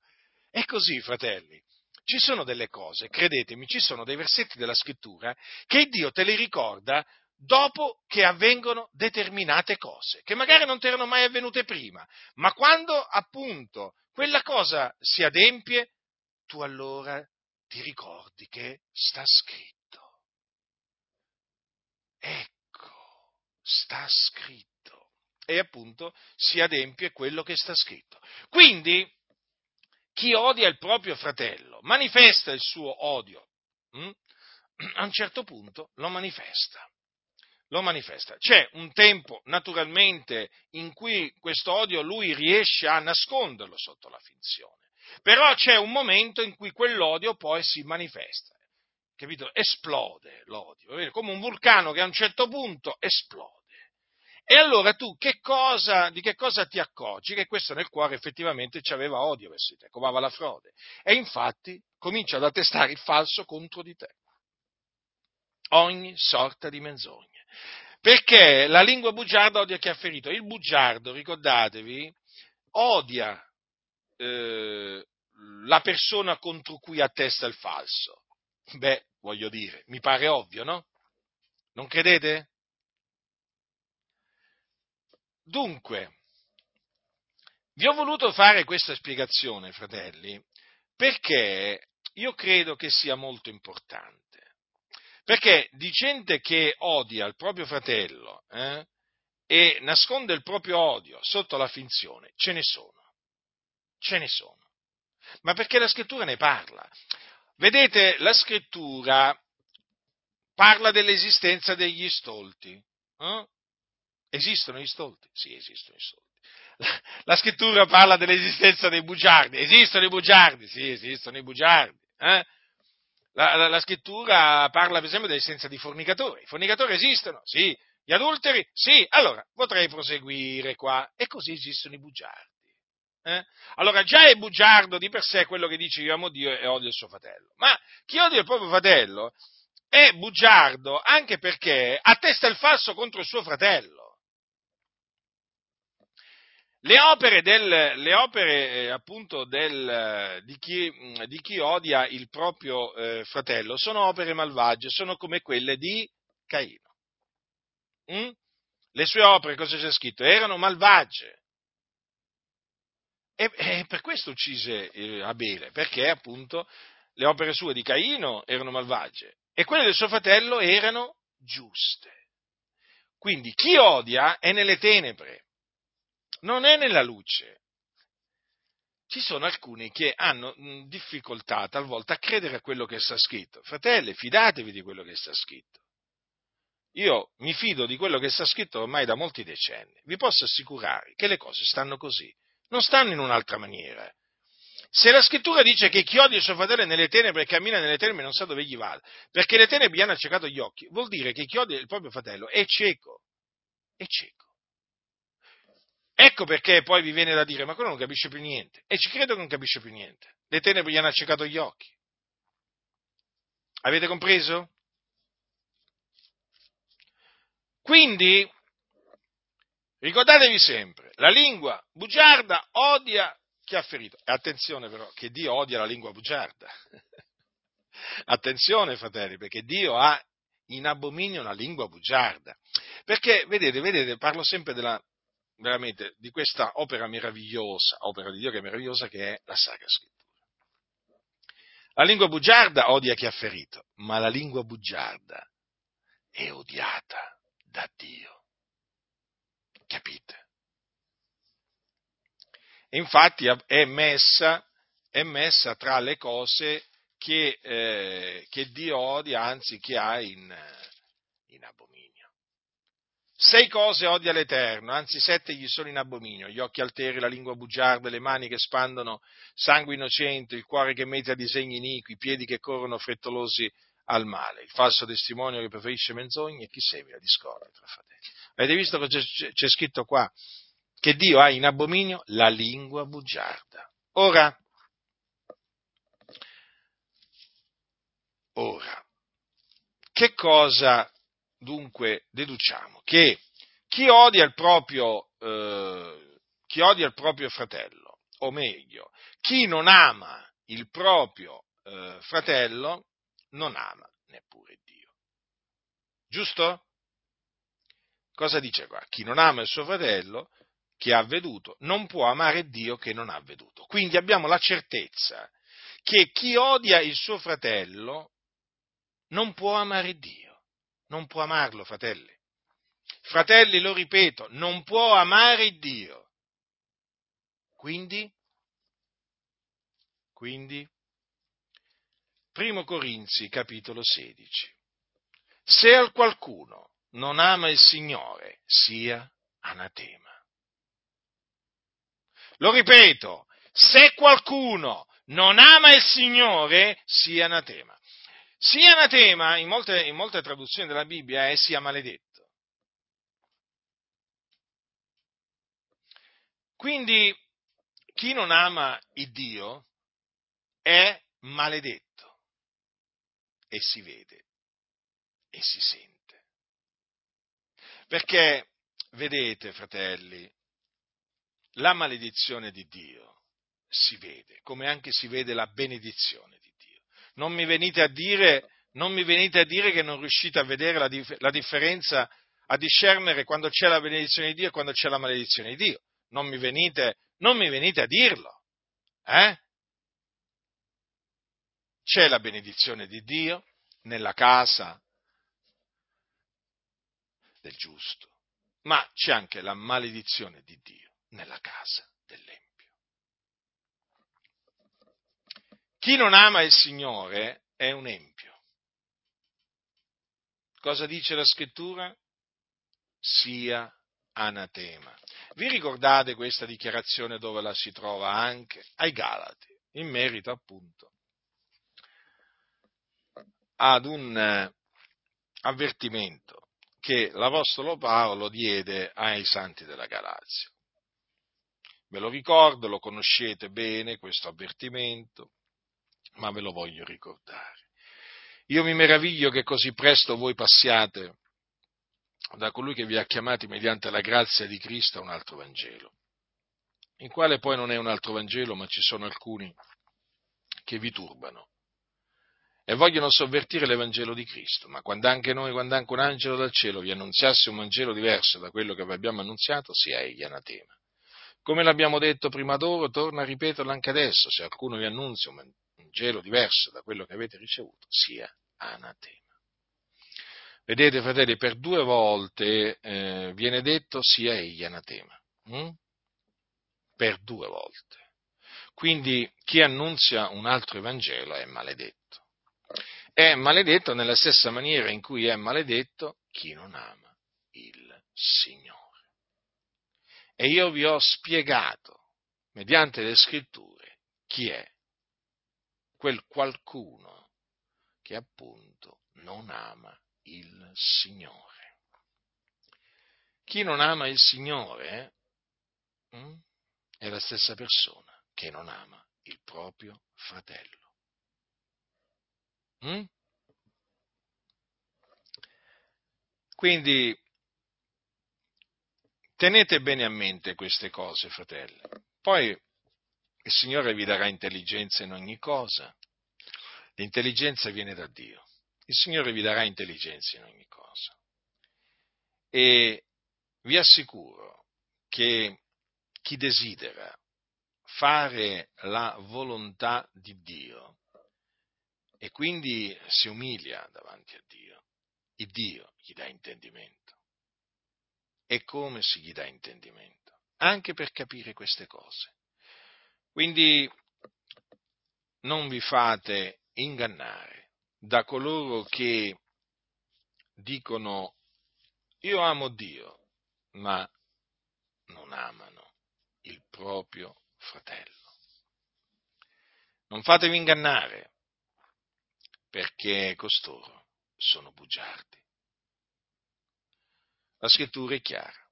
È così, fratelli. Ci sono delle cose, credetemi, ci sono dei versetti della scrittura che Dio te li ricorda dopo che avvengono determinate cose, che magari non ti erano mai avvenute prima, ma quando appunto quella cosa si adempie, tu allora ti ricordi che sta scritto. Ecco sta scritto. E appunto si adempie quello che sta scritto. Quindi, chi odia il proprio fratello manifesta il suo odio. Hm? A un certo punto lo manifesta. Lo manifesta. C'è un tempo, naturalmente, in cui questo odio lui riesce a nasconderlo sotto la finzione. Però c'è un momento in cui quell'odio poi si manifesta capito? Esplode l'odio, come un vulcano che a un certo punto esplode. E allora tu che cosa, di che cosa ti accorgi? Che questo nel cuore effettivamente ci aveva odio verso te, covava la frode. E infatti comincia ad attestare il falso contro di te. Ogni sorta di menzogne. Perché la lingua bugiarda odia chi ha ferito. Il bugiardo, ricordatevi, odia eh, la persona contro cui attesta il falso. Beh, voglio dire, mi pare ovvio, no? Non credete? Dunque, Vi ho voluto fare questa spiegazione, fratelli, perché io credo che sia molto importante. Perché di gente che odia il proprio fratello eh, e nasconde il proprio odio sotto la finzione, ce ne sono. Ce ne sono. Ma perché la scrittura ne parla? Vedete, la scrittura parla dell'esistenza degli stolti. Eh? Esistono gli stolti? Sì, esistono gli stolti. La, la, scrittura parla dell'esistenza dei bugiardi. Esistono i bugiardi? Sì, esistono i bugiardi. Eh? La, la, la, scrittura parla, per esempio, dell'essenza di fornicatori. I fornicatori esistono? Sì. Gli adulteri? Sì. Allora, potrei proseguire qua. E così esistono i bugiardi. Eh? Allora, già è bugiardo di per sé quello che dice io amo Dio e odio il suo fratello. Ma chi odia il proprio fratello è bugiardo anche perché attesta il falso contro il suo fratello. Le opere, del, le opere eh, appunto del, di, chi, di, chi, odia il proprio eh, fratello sono opere malvagie, sono come quelle di Caino. Mm? Le sue opere, cosa c'è scritto? Erano malvagie. E, e per questo uccise eh, Abele, perché appunto le opere sue di Caino erano malvagie e quelle del suo fratello erano giuste. Quindi chi odia è nelle tenebre non è nella luce. Ci sono alcuni che hanno difficoltà talvolta a credere a quello che sta scritto. Fratelli, fidatevi di quello che sta scritto. Io mi fido di quello che sta scritto ormai da molti decenni. Vi posso assicurare che le cose stanno così, non stanno in un'altra maniera. Se la scrittura dice che chi odia il suo fratello è nelle tenebre e cammina nelle tenebre non sa dove gli vada, perché le tenebre gli hanno accecato gli occhi, vuol dire che chi odia il proprio fratello è cieco. È cieco. Ecco perché poi vi viene da dire, ma quello non capisce più niente. E ci credo che non capisce più niente. Le tenebre gli hanno accecato gli occhi. Avete compreso? Quindi, ricordatevi sempre, la lingua bugiarda odia chi ha ferito. E attenzione però, che Dio odia la lingua bugiarda. <laughs> attenzione, fratelli, perché Dio ha in abominio la lingua bugiarda. Perché, vedete, vedete, parlo sempre della, veramente di questa opera meravigliosa, opera di Dio che è meravigliosa, che è la Sacra Scrittura. La lingua bugiarda odia chi ha ferito, ma la lingua bugiarda è odiata da Dio. Capite? E infatti è messa, è messa, tra le cose che, eh, che, Dio odia, anzi che ha in, in abominio. Sei cose odia l'Eterno, anzi sette gli sono in abominio, gli occhi alteri, la lingua bugiarda, le mani che spandono sangue innocente, il cuore che mette a disegni iniqui, i piedi che corrono frettolosi al male, il falso testimonio che preferisce menzogne e chi semina discordia tra fratelli. Avete visto cosa c'è, c'è scritto qua? Che Dio ha in abominio la lingua bugiarda. Ora, ora, che cosa dunque deduciamo che chi odia il proprio, eh, chi odia il proprio fratello, o meglio, chi non ama il proprio eh, fratello, non ama neppure Dio. Giusto? Cosa dice qua? Chi non ama il suo fratello, che ha veduto, non può amare Dio che non ha veduto. Quindi abbiamo la certezza che chi odia il suo fratello non può amare Dio non può amarlo, fratelli. Fratelli, lo ripeto, non può amare Dio. Quindi, quindi, primo Corinzi, capitolo 16. Se al qualcuno non ama il Signore, sia anatema. Lo ripeto, se qualcuno non ama il Signore, sia anatema. Sia anatema, in molte, in molte traduzioni della Bibbia, è sia maledetto. Quindi chi non ama il Dio è maledetto e si vede e si sente. Perché, vedete, fratelli, la maledizione di Dio si vede, come anche si vede la benedizione di Dio non mi venite a dire, venite a dire che non riuscite a vedere la, la differenza, a discernere quando c'è la benedizione di Dio e quando c'è la maledizione di Dio. non mi venite, non mi venite a dirlo. Eh? C'è la benedizione di Dio nella casa del giusto, ma c'è anche la maledizione di Dio nella casa dell'empio. Chi non ama il Signore è un empio. Cosa dice la scrittura? Sia anatema. Vi ricordate questa dichiarazione dove la si trova anche ai Galati, in merito appunto ad un eh, avvertimento che l'Apostolo Paolo diede ai santi della Galazia. Ve lo ricordo, lo conoscete bene questo avvertimento, ma ve lo voglio ricordare. Io mi meraviglio che così presto voi passiate da colui che vi ha chiamati mediante la grazia di Cristo a un altro Vangelo, il quale poi non è un altro Vangelo, ma ci sono alcuni che vi turbano e vogliono sovvertire l'Evangelo di Cristo, ma quando anche noi, quando anche un angelo dal cielo vi annunziasse un Vangelo diverso da quello che vi abbiamo annunziato, sia egli anatema. Come l'abbiamo detto prima d'ora, torna a ripeterlo anche adesso, se qualcuno vi annunzia un Vangelo diverso da quello che avete ricevuto, sia anatema. Vedete, fratelli, per due volte eh, viene detto sia egli anatema. Hm? Per due volte. Quindi chi annunzia un altro Evangelo è maledetto. È maledetto nella stessa maniera in cui è maledetto chi non ama il Signore. E io vi ho spiegato, mediante le scritture, chi è quel qualcuno che appunto non ama il Signore. Chi non ama il Signore hm, è la stessa persona che non ama il proprio fratello. Mm? Quindi tenete bene a mente queste cose, fratelli. Poi il Signore vi darà intelligenza in ogni cosa. L'intelligenza viene da Dio. Il Signore vi darà intelligenza in ogni cosa. E vi assicuro che chi desidera fare la volontà di Dio e quindi si umilia davanti a Dio, il Dio gli dà intendimento. E come si gli dà intendimento? Anche per capire queste cose. Quindi non vi fate ingannare da coloro che dicono io amo Dio, ma non amano il proprio fratello. Non fatevi ingannare, perché costoro sono bugiardi. La scrittura è chiara.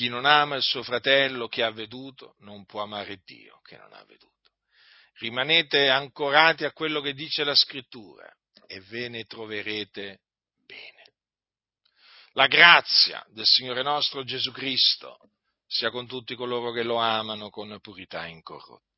Chi non ama il suo fratello che ha veduto non può amare Dio che non ha veduto. Rimanete ancorati a quello che dice la scrittura e ve ne troverete bene. La grazia del Signore nostro Gesù Cristo sia con tutti coloro che lo amano con purità incorrotta.